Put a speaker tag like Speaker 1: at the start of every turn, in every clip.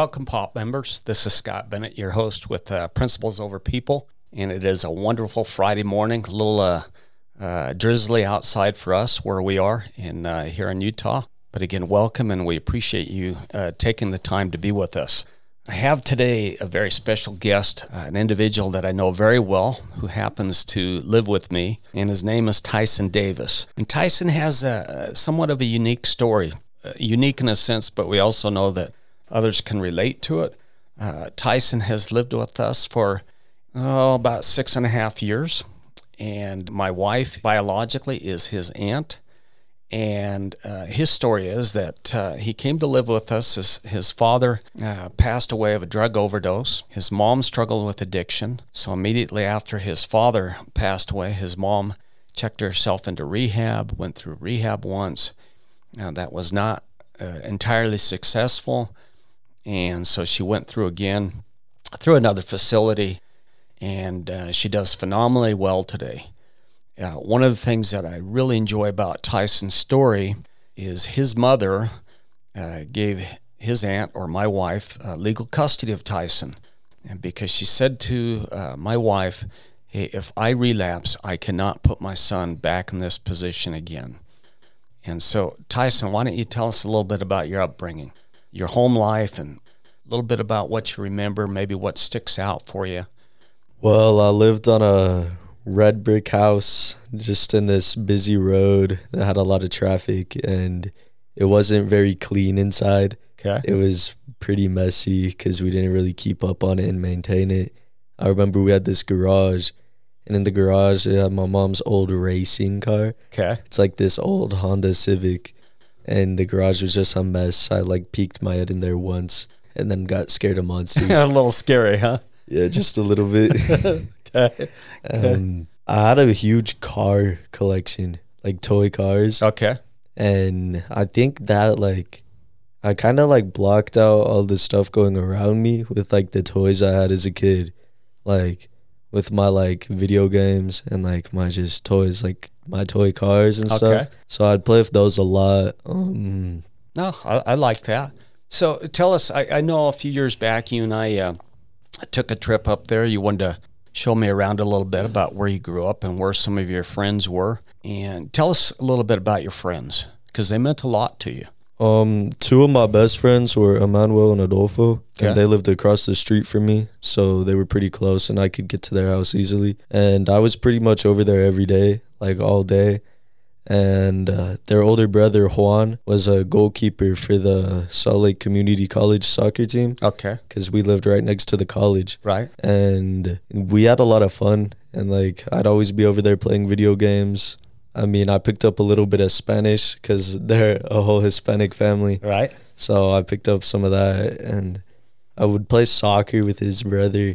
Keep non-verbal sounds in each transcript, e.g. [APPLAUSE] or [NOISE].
Speaker 1: Welcome, POP members. This is Scott Bennett, your host with uh, Principles Over People, and it is a wonderful Friday morning. A little uh, uh, drizzly outside for us where we are in uh, here in Utah, but again, welcome, and we appreciate you uh, taking the time to be with us. I have today a very special guest, uh, an individual that I know very well who happens to live with me, and his name is Tyson Davis. And Tyson has a, somewhat of a unique story, unique in a sense, but we also know that others can relate to it. Uh, Tyson has lived with us for oh, about six and a half years, and my wife biologically is his aunt. And uh, his story is that uh, he came to live with us. His, his father uh, passed away of a drug overdose. His mom struggled with addiction. So, immediately after his father passed away, his mom checked herself into rehab, went through rehab once. Now, that was not uh, entirely successful. And so she went through again through another facility, and uh, she does phenomenally well today. Uh, one of the things that I really enjoy about Tyson's story is his mother uh, gave his aunt or my wife uh, legal custody of Tyson. And because she said to uh, my wife, hey, if I relapse, I cannot put my son back in this position again. And so, Tyson, why don't you tell us a little bit about your upbringing? Your home life and a little bit about what you remember, maybe what sticks out for you.
Speaker 2: Well, I lived on a red brick house just in this busy road that had a lot of traffic and it wasn't very clean inside.
Speaker 1: Okay.
Speaker 2: It was pretty messy because we didn't really keep up on it and maintain it. I remember we had this garage, and in the garage, it had my mom's old racing car.
Speaker 1: Okay.
Speaker 2: It's like this old Honda Civic and the garage was just a mess. I like peeked my head in there once and then got scared of monsters. [LAUGHS]
Speaker 1: a little scary, huh?
Speaker 2: Yeah, just a little bit. [LAUGHS]
Speaker 1: okay.
Speaker 2: Um, I had a huge car collection, like toy cars.
Speaker 1: Okay.
Speaker 2: And I think that like I kind of like blocked out all the stuff going around me with like the toys I had as a kid. Like with my like video games and like my just toys, like my toy cars and stuff. So I'd play with those a lot. Um,
Speaker 1: no, I, I like that. So tell us, I, I, know a few years back you and I uh, took a trip up there. You wanted to show me around a little bit about where you grew up and where some of your friends were. And tell us a little bit about your friends because they meant a lot to you.
Speaker 2: Um, two of my best friends were Emmanuel and Adolfo, okay. and they lived across the street from me, so they were pretty close, and I could get to their house easily. And I was pretty much over there every day, like all day. And uh, their older brother Juan was a goalkeeper for the Salt Lake Community College soccer team.
Speaker 1: Okay,
Speaker 2: because we lived right next to the college.
Speaker 1: Right,
Speaker 2: and we had a lot of fun, and like I'd always be over there playing video games I mean, I picked up a little bit of Spanish because they're a whole Hispanic family.
Speaker 1: Right.
Speaker 2: So I picked up some of that and I would play soccer with his brother.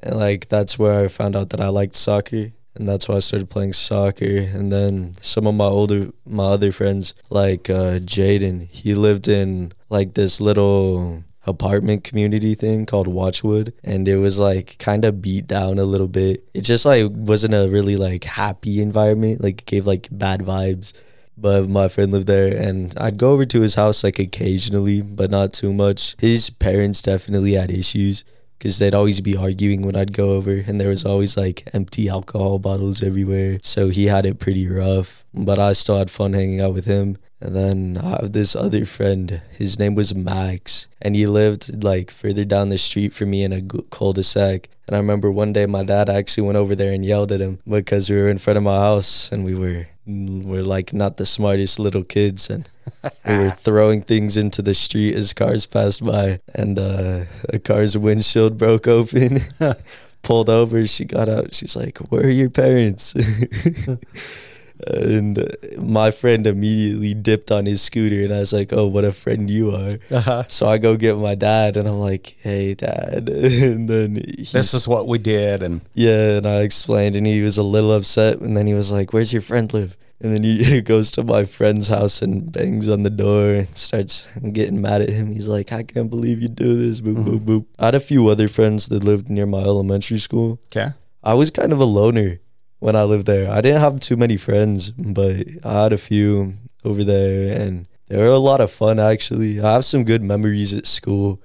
Speaker 2: And like that's where I found out that I liked soccer. And that's why I started playing soccer. And then some of my older, my other friends, like uh, Jaden, he lived in like this little apartment community thing called Watchwood and it was like kind of beat down a little bit. It just like wasn't a really like happy environment, like gave like bad vibes. But my friend lived there and I'd go over to his house like occasionally, but not too much. His parents definitely had issues because they'd always be arguing when I'd go over, and there was always like empty alcohol bottles everywhere. So he had it pretty rough, but I still had fun hanging out with him. And then I have this other friend. His name was Max, and he lived like further down the street from me in a cul-de-sac. And I remember one day my dad actually went over there and yelled at him because we were in front of my house and we were we're like not the smartest little kids and [LAUGHS] we were throwing things into the street as cars passed by and uh, a car's windshield broke open [LAUGHS] pulled over she got out she's like where are your parents [LAUGHS] and my friend immediately dipped on his scooter and i was like oh what a friend you are uh-huh. so i go get my dad and i'm like hey dad [LAUGHS] and then
Speaker 1: he, this is what we did and
Speaker 2: yeah and i explained and he was a little upset and then he was like where's your friend live and then he [LAUGHS] goes to my friend's house and bangs on the door and starts getting mad at him. He's like, I can't believe you do this. Boop, mm-hmm. boop, boop. I had a few other friends that lived near my elementary school.
Speaker 1: Okay.
Speaker 2: I was kind of a loner when I lived there. I didn't have too many friends, but I had a few over there, and they were a lot of fun actually. I have some good memories at school,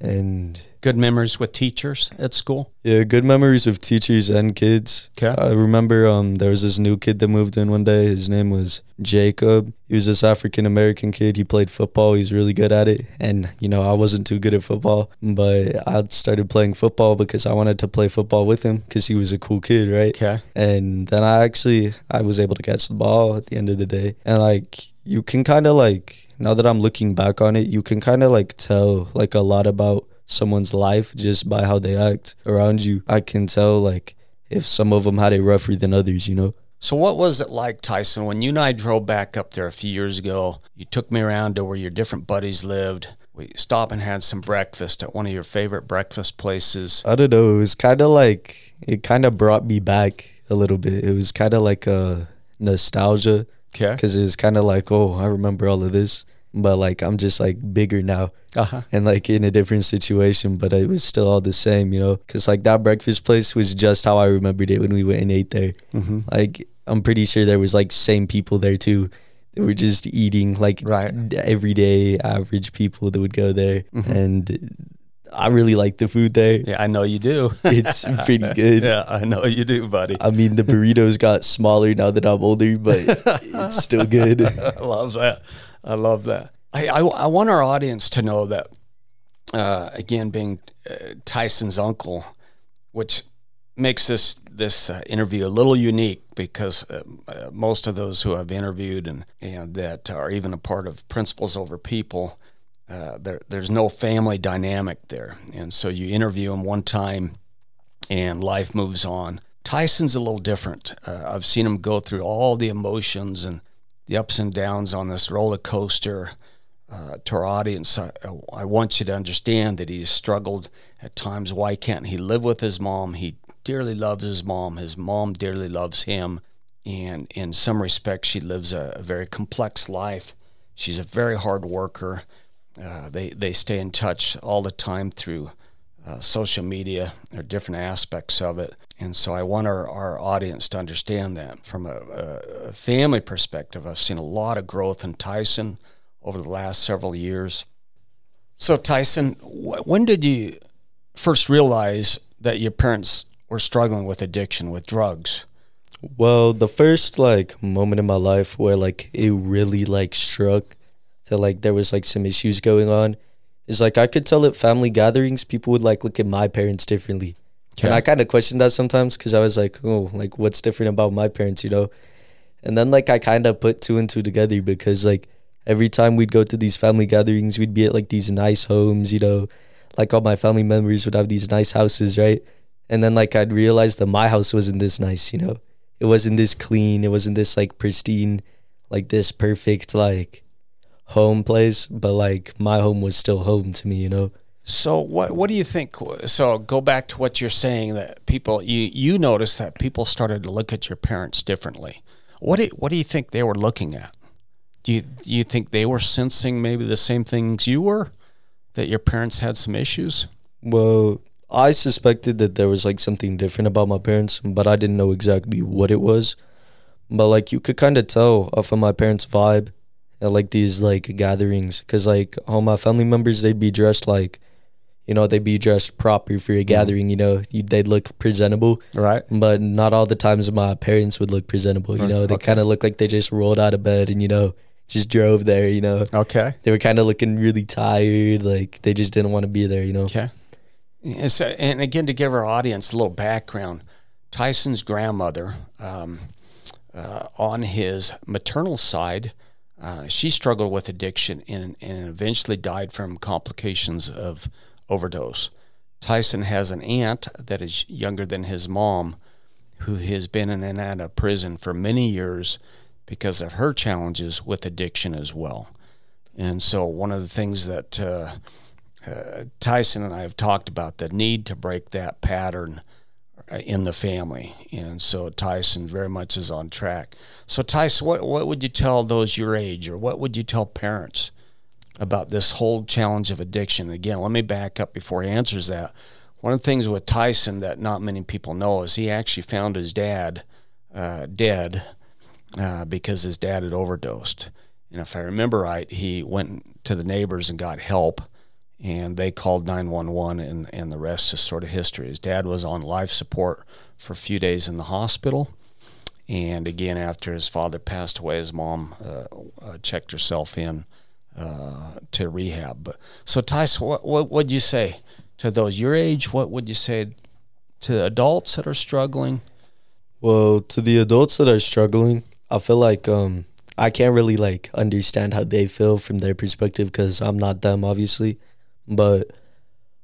Speaker 2: and
Speaker 1: Good memories with teachers at school.
Speaker 2: yeah, good memories of teachers and kids.
Speaker 1: Okay.
Speaker 2: I remember um there was this new kid that moved in one day. His name was Jacob. He was this African American kid. He played football. He's really good at it. And you know, I wasn't too good at football, but I started playing football because I wanted to play football with him because he was a cool kid, right?
Speaker 1: Okay.
Speaker 2: And then I actually I was able to catch the ball at the end of the day. And like you can kind of like now that I'm looking back on it, you can kind of like tell like a lot about someone's life just by how they act around you. I can tell like if some of them had it rougher than others, you know.
Speaker 1: So, what was it like, Tyson, when you and I drove back up there a few years ago? You took me around to where your different buddies lived. We stopped and had some breakfast at one of your favorite breakfast places.
Speaker 2: I don't know. It was kind of like it kind of brought me back a little bit. It was kind of like a nostalgia
Speaker 1: Okay.
Speaker 2: because it was kind of like, oh, I remember all of this, but like I'm just like bigger now.
Speaker 1: Uh huh.
Speaker 2: and like in a different situation, but it was still all the same, you know. Cause like that breakfast place was just how I remembered it when we went and ate there.
Speaker 1: Mm-hmm.
Speaker 2: Like I'm pretty sure there was like same people there too. They were just eating like
Speaker 1: Right.
Speaker 2: everyday average people that would go there,
Speaker 1: Mhm.
Speaker 2: and I really like the food there.
Speaker 1: Yeah, I know you do.
Speaker 2: It's pretty [LAUGHS] good.
Speaker 1: yeah, I know you do, buddy.
Speaker 2: I mean, the burritos got smaller now that I'm older, but [LAUGHS] it's still good.
Speaker 1: I [LAUGHS] love that. I love that. I, I, I want our audience to know that, uh, again, being uh, Tyson's uncle, which makes this this uh, interview a little unique because uh, uh, most of those who I've interviewed and, and that are even a part of Principles Over People, uh, there there's no family dynamic there, and so you interview him one time, and life moves on. Tyson's a little different. Uh, I've seen him go through all the emotions and the ups and downs on this roller coaster. Uh, to our audience, I, I want you to understand that he's struggled at times. Why can't he live with his mom? He dearly loves his mom. His mom dearly loves him. And in some respects, she lives a, a very complex life. She's a very hard worker. Uh, they, they stay in touch all the time through uh, social media or different aspects of it. And so I want our, our audience to understand that from a, a family perspective. I've seen a lot of growth in Tyson over the last several years. So, Tyson, wh- when did you first realize that your parents were struggling with addiction, with drugs?
Speaker 2: Well, the first like moment in my life where like it really like struck that like there was like some issues going on is like I could tell at family gatherings people would like look at my parents differently. And I kind of questioned that sometimes because I was like, oh, like what's different about my parents, you know? And then like I kind of put two and two together because like every time we'd go to these family gatherings, we'd be at like these nice homes, you know, like all my family members would have these nice houses, right? And then like I'd realize that my house wasn't this nice, you know? It wasn't this clean, it wasn't this like pristine, like this perfect like home place, but like my home was still home to me, you know?
Speaker 1: So what what do you think? So go back to what you're saying that people you you noticed that people started to look at your parents differently. What do what do you think they were looking at? Do you do you think they were sensing maybe the same things you were that your parents had some issues?
Speaker 2: Well, I suspected that there was like something different about my parents, but I didn't know exactly what it was. But like you could kind of tell off of my parents' vibe at like these like gatherings, because like all my family members, they'd be dressed like, you know, they'd be dressed proper for a gathering. You know, you- they'd look presentable,
Speaker 1: Right.
Speaker 2: but not all the times my parents would look presentable. You know, they
Speaker 1: okay.
Speaker 2: kind of look like they just rolled out of bed and you know just drove there. You know,
Speaker 1: Okay.
Speaker 2: they were kind of looking really tired, like they just didn't want to be there. You know.
Speaker 1: Okay. And, so, and again, to give our audience a little background, Tyson's grandmother, um, uh, on his maternal side, uh, she struggled with addiction and, and eventually died from complications of overdose. Tyson has an aunt that is younger than his mom who has been in and out of prison for many years because of her challenges with addiction as well. And so, one of the things that uh, uh, Tyson and I have talked about the need to break that pattern uh, in the family, and so Tyson very much is on track. So Tyson, what what would you tell those your age, or what would you tell parents about this whole challenge of addiction? Again, let me back up before he answers that. One of the things with Tyson that not many people know is he actually found his dad uh, dead uh, because his dad had overdosed. And if I remember right, he went to the neighbors and got help and they called 911 and, and the rest is sort of history. His dad was on life support for a few days in the hospital. And again, after his father passed away, his mom uh, uh, checked herself in uh, to rehab. So, Tyson, what what would you say to those your age? What would you say to adults that are struggling?
Speaker 2: Well, to the adults that are struggling, I feel like um, I can't really like understand how they feel from their perspective because I'm not them, obviously. But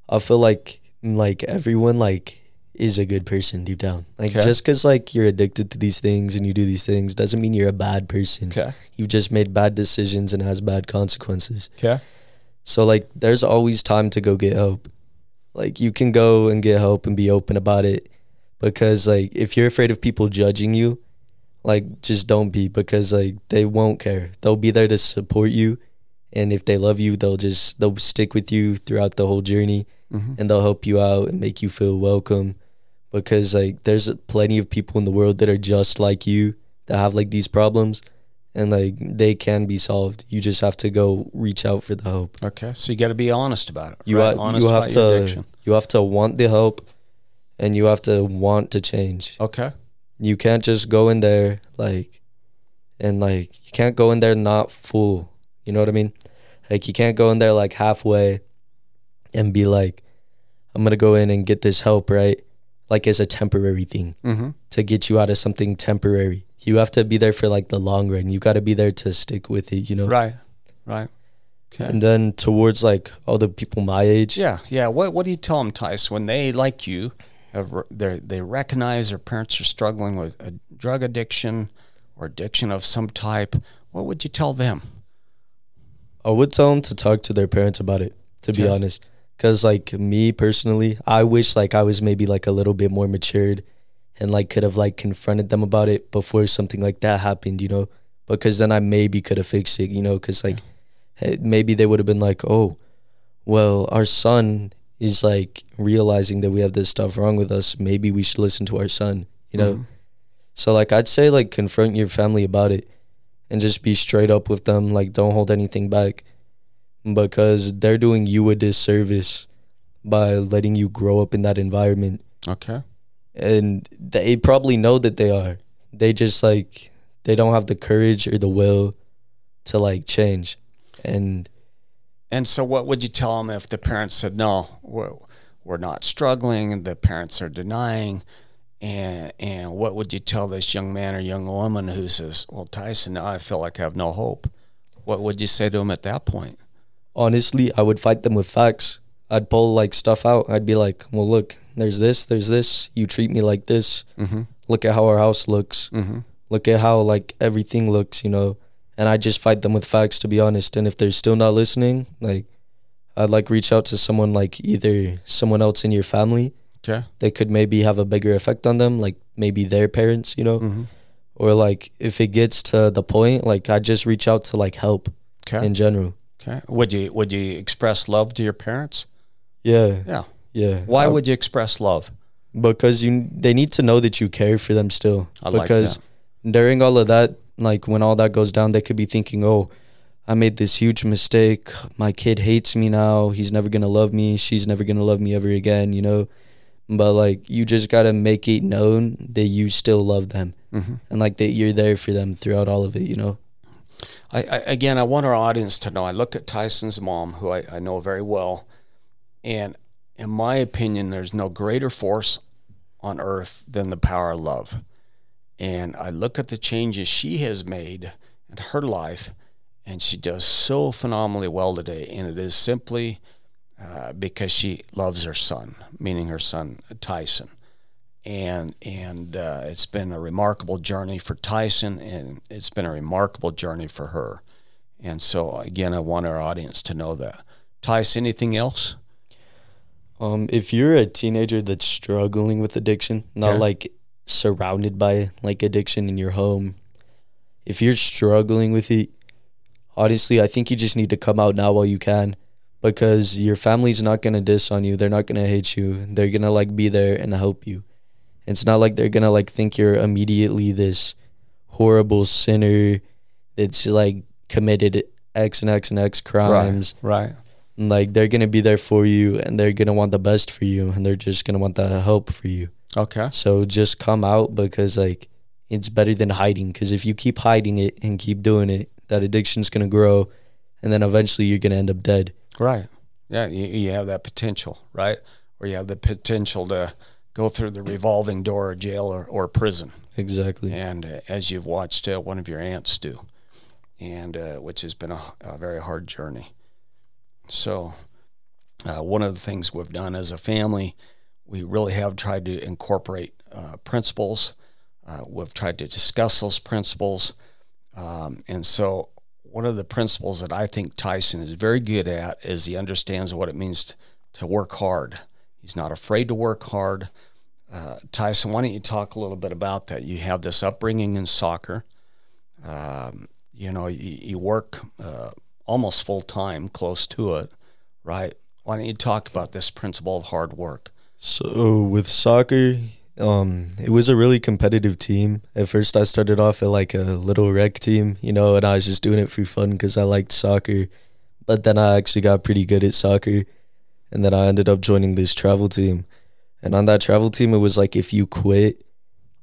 Speaker 2: I feel like like everyone like is a good person deep down. Like
Speaker 1: Okay.
Speaker 2: just because like you're addicted to these things and you do these things doesn't mean you're a bad person.
Speaker 1: Okay.
Speaker 2: You've just made bad decisions and has bad consequences.
Speaker 1: Okay.
Speaker 2: So like there's always time to go get help. Like you can go and get help and be open about it because like if you're afraid of people judging you, like just don't be because like they won't care. They'll be there to support you and if they love you, they'll just they'll stick with you throughout the whole journey
Speaker 1: Mm-hmm.
Speaker 2: and they'll help you out and make you feel welcome because like there's plenty of people in the world that are just like you that have like these problems and like they can be solved. You just have to go reach out for the help.
Speaker 1: Okay. So you got to be honest about it.
Speaker 2: You
Speaker 1: right?
Speaker 2: ha-
Speaker 1: honest
Speaker 2: you have
Speaker 1: about
Speaker 2: to you have to want the help and you have to want to change.
Speaker 1: Okay.
Speaker 2: You can't just go in there like and like you can't go in there not full. You know what I mean? Like you can't go in there like halfway and be like I'm going to go in and get this help, right? Like as a temporary thing
Speaker 1: Mm-hmm.
Speaker 2: to get you out of something temporary. You have to be there for like the long run. You got to be there to stick with it, you know?
Speaker 1: Right. Right. Okay.
Speaker 2: And then towards like all the people my age,
Speaker 1: Yeah, yeah. What What do you tell them, Tice, when they like you, have they they recognize their parents are struggling with a drug addiction or addiction of some type? What would you tell them?
Speaker 2: I would tell them to talk to their parents about it, to be honest. Cause like me personally, I wish like I was maybe like a little bit more matured and like could have like confronted them about it before something like that happened, you know? Because then I maybe could have fixed it, you know? Cause like eh, maybe they would have been like, oh, well, our son is like realizing that we have this stuff wrong with us. Maybe we should listen to our son, you know?
Speaker 1: Mhm.
Speaker 2: So like I'd say like confront your family about it and just be straight up with them. Like don't hold anything back because they're doing you a disservice by letting you grow up in that environment.
Speaker 1: Okay.
Speaker 2: And they probably know that they are. They just like they don't have the courage or the will to like change. And
Speaker 1: And so, what would you tell them if the parents said, "No, we're we're not struggling," the parents are denying? And and what would you tell this young man or young woman who says, "Well, Tyson, now I feel like I have no hope"? What would you say to them at that point?
Speaker 2: Honestly, I would fight them with facts. I'd pull like stuff out. I'd be like, "Well, look, there's this, there's this. You treat me like this.
Speaker 1: Mm-hmm.
Speaker 2: Look at how our house looks.
Speaker 1: Mm-hmm.
Speaker 2: look at how like everything looks, you know. And I just fight them with facts to be honest. And if they're still not listening, like I'd like reach out to someone like either someone else in your family
Speaker 1: Okay.
Speaker 2: that could maybe have a bigger effect on them, like maybe their parents, you know.
Speaker 1: Mm-hmm.
Speaker 2: Or like if it gets to the point, like I just reach out to like help
Speaker 1: Okay.
Speaker 2: in general.
Speaker 1: Okay. Would you would you express love to your parents?
Speaker 2: Yeah.
Speaker 1: Yeah.
Speaker 2: Yeah.
Speaker 1: Why
Speaker 2: I-
Speaker 1: would you express love?
Speaker 2: because you they need to know that you care for them still
Speaker 1: I like
Speaker 2: because during all of that like when all that goes down they could be thinking oh i made this huge mistake my kid hates me now he's never going to love me she's never going to love me ever again you know but like you just got to make it known that you still love them
Speaker 1: Mm-hmm.
Speaker 2: and like that you're there for them throughout all of it you know
Speaker 1: I, I again, I want our audience to know. I look at Tyson's mom, who I, I know very well, and in my opinion, there's no greater force on earth than the power of love. And I look at the changes she has made in her life, and she does so phenomenally well today. And it is simply uh, because she loves her son, meaning her son Tyson. And and uh, it's been a remarkable journey for Tyson, and it's been a remarkable journey for her. And so again, I want our audience to know that. Tyson, anything else?
Speaker 2: um if you're a teenager that's struggling with addiction not
Speaker 1: Okay.
Speaker 2: like surrounded by like addiction in your home if you're struggling with it honestly i think you just need to come out now while you can because your family's not going to diss on you they're not going to hate you they're going to like be there and help you it's not like they're going to like think you're immediately this horrible sinner that's like committed x and x and x crimes
Speaker 1: Right.
Speaker 2: And, like they're gonna be there for you, and they're gonna want the best for you, and they're just gonna want the help for you.
Speaker 1: Okay.
Speaker 2: So just come out because like it's better than hiding. Because if you keep hiding it and keep doing it, that addiction's gonna grow, and then eventually you're gonna end up dead.
Speaker 1: Right. Yeah, you, you have that potential, right? Or you have the potential to go through the revolving door of jail or, or prison.
Speaker 2: Exactly.
Speaker 1: And uh, as you've watched uh, one of your aunts do, and uh, which has been a, a, very hard journey. So, uh, one of the things we've done as a family, we really have tried to incorporate uh, principles. Uh, we've tried to discuss those principles. Um, and so, one of the principles that I think Tyson is very good at is he understands what it means to, to work hard. He's not afraid to work hard. Uh, Tyson, why don't you talk a little bit about that? You have this upbringing in soccer. Um, you know, you, you work uh, almost full time, close to it, right? Why don't you talk about this principle of hard work?
Speaker 2: So with soccer, um, it was a really competitive team. At first, I started off at like a little rec team, you know, and I was just doing it for fun because I liked soccer. But then I actually got pretty good at soccer, and then I ended up joining this travel team. And on that travel team, it was like if you quit,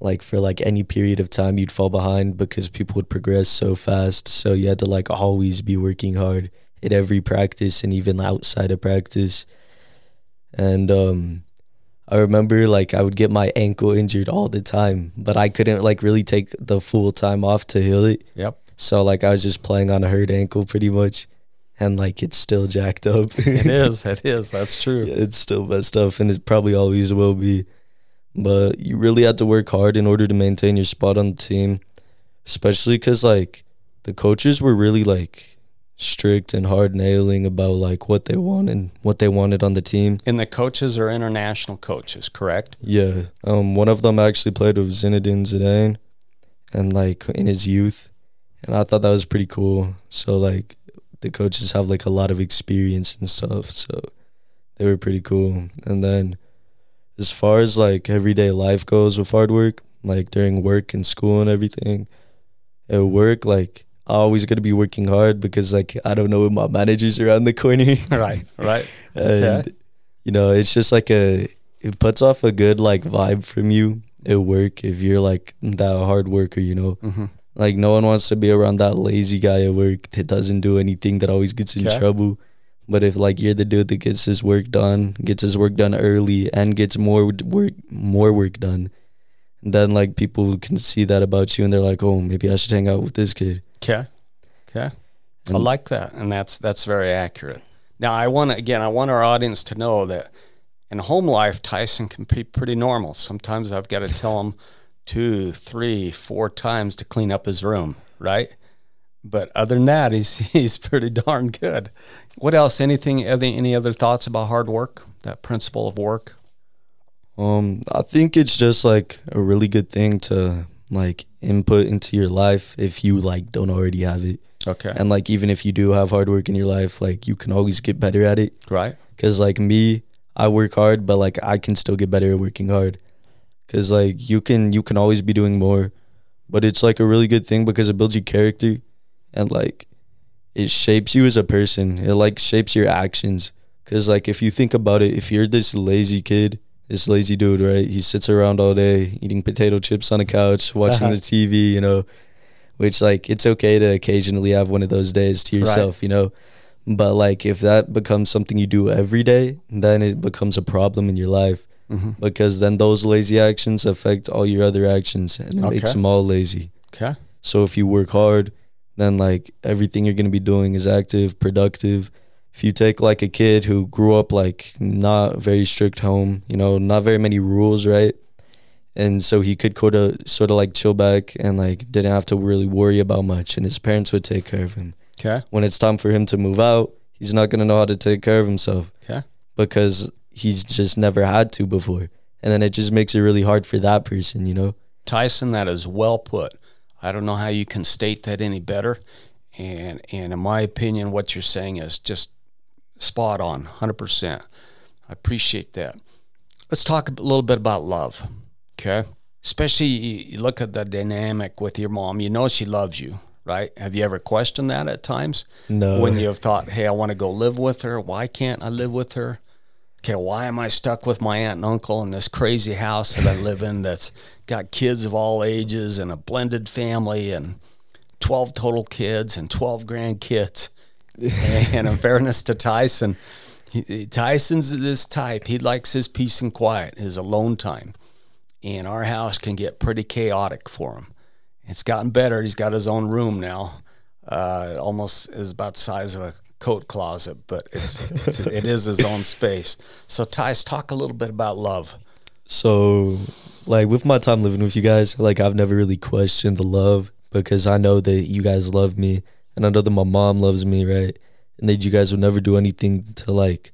Speaker 2: like for like any period of time, you'd fall behind because people would progress so fast. So you had to like always be working hard at every practice and even outside of practice. And um, I remember like I would get my ankle injured all the time, but I couldn't like really take the full time off to heal it.
Speaker 1: Yep.
Speaker 2: So like I was just playing on a hurt ankle pretty much, and like it's still jacked up.
Speaker 1: it [LAUGHS] is. It is. That's true.
Speaker 2: Yeah, it's still messed up, and it probably always will be. But you really had to work hard in order to maintain your spot on the team, especially because like the coaches were really like strict and hard nailing about like what they want and what they wanted on the team.
Speaker 1: And the coaches are international coaches, correct?
Speaker 2: Yeah. Um one of them actually played with Zinedine Zidane and like in his youth. And I thought that was pretty cool. So like the coaches have like a lot of experience and stuff. So they were pretty cool. And then as far as like everyday life goes with hard work, like during work and school and everything, at work like I always to be working hard because like I don't know when my manager's around the corner. [LAUGHS]
Speaker 1: right, right. [LAUGHS]
Speaker 2: and okay. you know, it's just like a it puts off a good like vibe from you at work if you're like that hard worker, you know. Mm-hmm. Like no one wants to be around that lazy guy at work that doesn't do anything that always gets in okay. trouble. But if like you're the dude that gets his work done, gets his work done early, and gets more work more work done, then like people can see that about you, and they're like, oh, maybe I should hang out with this kid.
Speaker 1: Okay. Okay. I like that, and that's that's very accurate. Now, I want to again, I want our audience to know that in home life, Tyson can be pretty normal. Sometimes I've got to tell him two, three, four times to clean up his room, right? But other than that, he's [LAUGHS] he's pretty darn good. What else? Anything? Any any other thoughts about hard work? That principle of work?
Speaker 2: Um, I think it's just like a really good thing to like input into your life if you like don't already have it.
Speaker 1: Okay.
Speaker 2: And like even if you do have hard work in your life, like you can always get better at it.
Speaker 1: Right.
Speaker 2: Cuz like me, I work hard, but like I can still get better at working hard. Cuz like you can you can always be doing more. But it's like a really good thing because it builds your character and like it shapes you as a person. It like shapes your actions. Cuz like if you think about it, if you're this lazy kid this lazy dude, right? He sits around all day eating potato chips on a couch, watching uh-huh. the [LAUGHS] TV, you know, which like it's okay to occasionally have one of those days to yourself, right. you know. But like if that becomes something you do every day, then it becomes a problem in your life. Mm-hmm. Because then those lazy actions affect all your other actions and it okay. makes them all lazy.
Speaker 1: Okay.
Speaker 2: So if you work hard, then like everything you're going to be doing is active, productive, if you take like a kid who grew up like not very strict home, you know, not very many rules, right? And so he could sort of sort of like chill back and like didn't have to really worry about much, and his parents would take care of him.
Speaker 1: Okay.
Speaker 2: When it's time for him to move out, he's not gonna know how to take care of himself.
Speaker 1: Okay.
Speaker 2: Because he's just never had to before, and then it just makes it really hard for that person, you know.
Speaker 1: Tyson, that is well put. I don't know how you can state that any better. And and in my opinion, what you're saying is just spot on, 100%. I appreciate that. Let's talk a little bit about love, okay? Especially you look at the dynamic with your mom. You know she loves you, right? Have you ever questioned that at times?
Speaker 2: No.
Speaker 1: When you have thought, hey, I want to go live with her. Why can't I live with her? Okay, why am I stuck with my aunt and uncle in this crazy house that I live in that's got kids of all ages and a blended family and 12 total kids and 12 grandkids? [LAUGHS] and in fairness to Tyson, he, Tyson's this type. He likes his peace and quiet, his alone time. And our house can get pretty chaotic for him. It's gotten better. He's got his own room now. Uh, almost is about the size of a coat closet, but it's, it's it is his own space. So, Tys, talk a little bit about love.
Speaker 2: So, like with my time living with you guys, like I've never really questioned the love because I know that you guys love me, and I know that my mom loves me, right? And that you guys would never do anything to like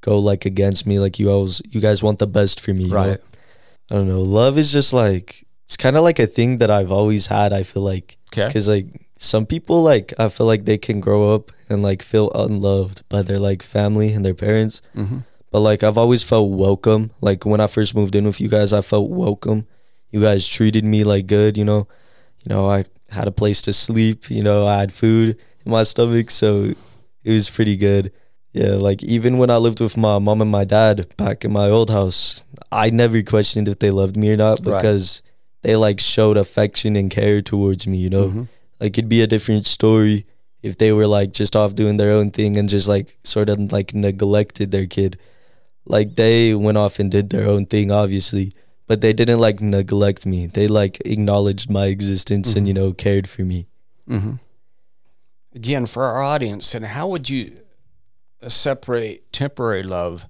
Speaker 2: go like against me. Like you always, you guys want the best for me, you know?
Speaker 1: Right.
Speaker 2: I don't know. Love is just like it's kind of like a thing that I've always had. I feel like
Speaker 1: Okay.
Speaker 2: because like some people like I feel like they can grow up and like feel unloved by their like family and their parents.
Speaker 1: Mm-hmm.
Speaker 2: But like I've always felt welcome. Like when I first moved in with you guys, I felt welcome. You guys treated me like good, you know. You know, I had a place to sleep, you know, I had food in my stomach, so it was pretty good. Yeah, like even when I lived with my mom and my dad back in my old house, I never questioned if they loved me or not
Speaker 1: Right.
Speaker 2: because they like showed affection and care towards me, you know.
Speaker 1: Mm-hmm.
Speaker 2: Like it'd be a different story if they were like just off doing their own thing and just like sort of like neglected their kid. Like they went off and did their own thing, obviously, but they didn't like neglect me. They like acknowledged my existence and you know cared for me.
Speaker 1: Mm-hmm. Again, for our audience, and how would you separate temporary love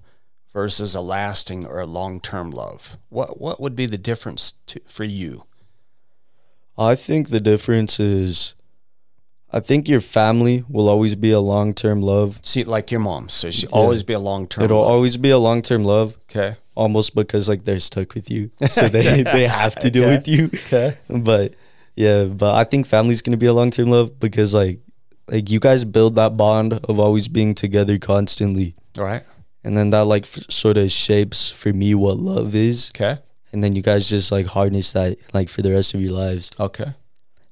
Speaker 1: versus a lasting or a long-term love? What what would be the difference to, for you?
Speaker 2: I think the difference is, I think your family will always be a long term love.
Speaker 1: See, like your mom, so she'll always be a long-term.
Speaker 2: It'll
Speaker 1: love.
Speaker 2: always be a long term love,
Speaker 1: okay.
Speaker 2: almost because like they're stuck with you, [LAUGHS] so they they have to do
Speaker 1: Okay.
Speaker 2: with you.
Speaker 1: Okay.
Speaker 2: but yeah, but I think family's gonna be a long term love because like like you guys build that bond of always being together constantly,
Speaker 1: All right.
Speaker 2: and then that like f- sort of shapes for me what love is,
Speaker 1: Okay.
Speaker 2: And then you guys just like harness that like for the rest of your lives.
Speaker 1: Okay.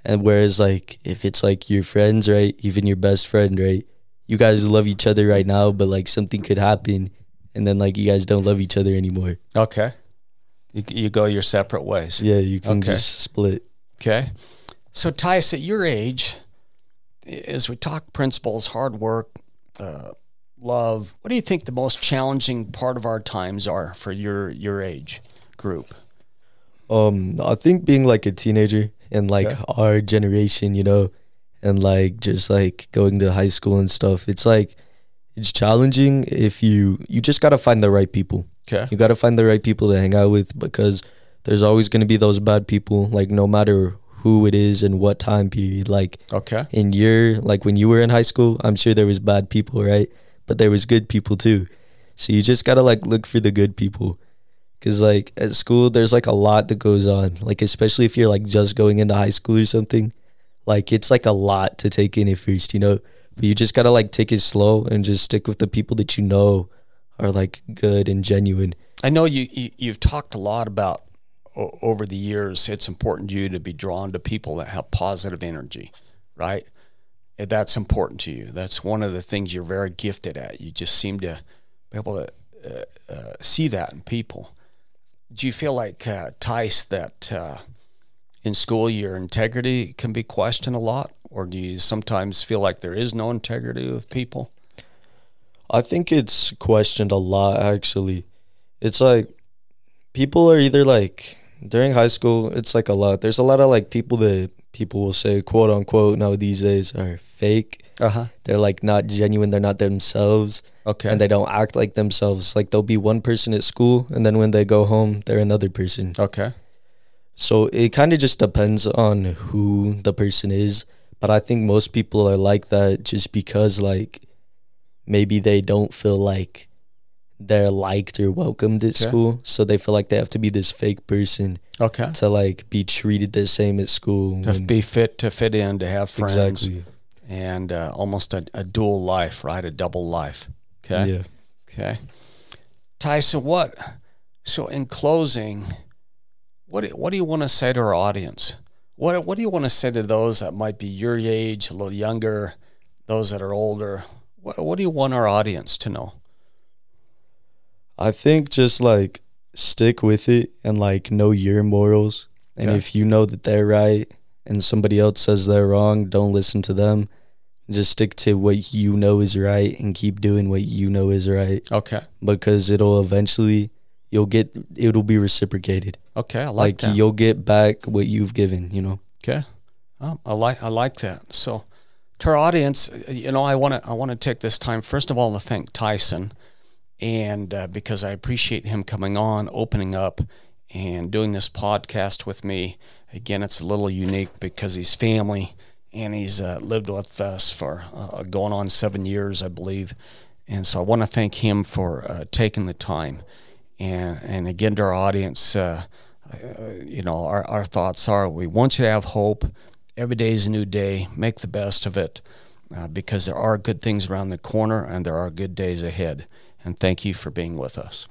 Speaker 2: And whereas like if it's like your friends, right, even your best friend, right, you guys love each other right now, but like something could happen, and then like you guys don't love each other anymore.
Speaker 1: Okay. You, you go your separate ways.
Speaker 2: Yeah, you can
Speaker 1: Okay.
Speaker 2: just split.
Speaker 1: Okay. So, Tice, at your age, as we talk principles, hard work, uh, love, what do you think the most challenging part of our times are for your your age group?
Speaker 2: Um, I think being like a teenager and like
Speaker 1: Okay.
Speaker 2: our generation, you know, and like just like going to high school and stuff, it's like it's challenging if you you just gotta find the right people.
Speaker 1: Okay.
Speaker 2: You gotta find the right people to hang out with because there's always gonna be those bad people, like no matter who it is and what time period. Like
Speaker 1: Okay.
Speaker 2: in your like when you were in high school, I'm sure there was bad people, right? But there was good people too. So you just gotta like look for the good people. Cause like at school, there's like a lot that goes on. Like especially if you're like just going into high school or something, like it's like a lot to take in at first, you know. But you just gotta like take it slow and just stick with the people that you know are like good and genuine.
Speaker 1: I know you, you you've talked a lot about o- over the years. It's important to you to be drawn to people that have positive energy, right? That's important to you. That's one of the things you're very gifted at. You just seem to be able to uh, uh, see that in people. Do you feel like uh, Tice that uh, in school your integrity can be questioned a lot, or do you sometimes feel like there is no integrity with people?
Speaker 2: I think it's questioned a lot actually. It's like people are either like during high school, it's like a lot. There's a lot of like people that people will say quote unquote now these days are fake.
Speaker 1: Uh huh.
Speaker 2: They're like not genuine, they're not themselves
Speaker 1: Okay.
Speaker 2: and they don't act like themselves. Like they'll be one person at school and then when they go home, they're another person.
Speaker 1: okay.
Speaker 2: So it kind of just depends on who the person is. But I think most people are like that just because, like, maybe they don't feel like they're liked or welcomed at
Speaker 1: Okay.
Speaker 2: school. So they feel like they have to be this fake person
Speaker 1: Okay.
Speaker 2: to, like, be treated the same at school.
Speaker 1: to be fit to fit in to have friends
Speaker 2: exactly.
Speaker 1: And uh, almost a, a dual life right a double life okay
Speaker 2: Yeah.
Speaker 1: okay tyson what so in closing what do, what do you want to say to our audience What What do you want to say to those that might be your age, a little younger, those that are older? What What do you want our audience to know?
Speaker 2: I think just like stick with it and like know your morals. And
Speaker 1: Okay.
Speaker 2: if you know that they're right and somebody else says they're wrong, don't listen to them. Just stick to what you know is right and keep doing what you know is right
Speaker 1: Okay.
Speaker 2: because it'll eventually you'll get it'll be reciprocated.
Speaker 1: Okay. I like,
Speaker 2: Like,
Speaker 1: that.
Speaker 2: you'll get back what you've given, you know.
Speaker 1: Okay. Um, I like I like that. So, to our audience, uh, you know, I want to I want to take this time first of all to thank Tyson, and uh, because I appreciate him coming on, opening up, and doing this podcast with me. Again, it's a little unique because he's family, and he's uh, lived with us for uh, going on seven years, I believe, and so I want to thank him for uh, taking the time, and and again to our audience. Uh, uh, you know, our, our thoughts are we want you to have hope. Every day is a new day. Make the best of it uh, because there are good things around the corner and there are good days ahead. And thank you for being with us.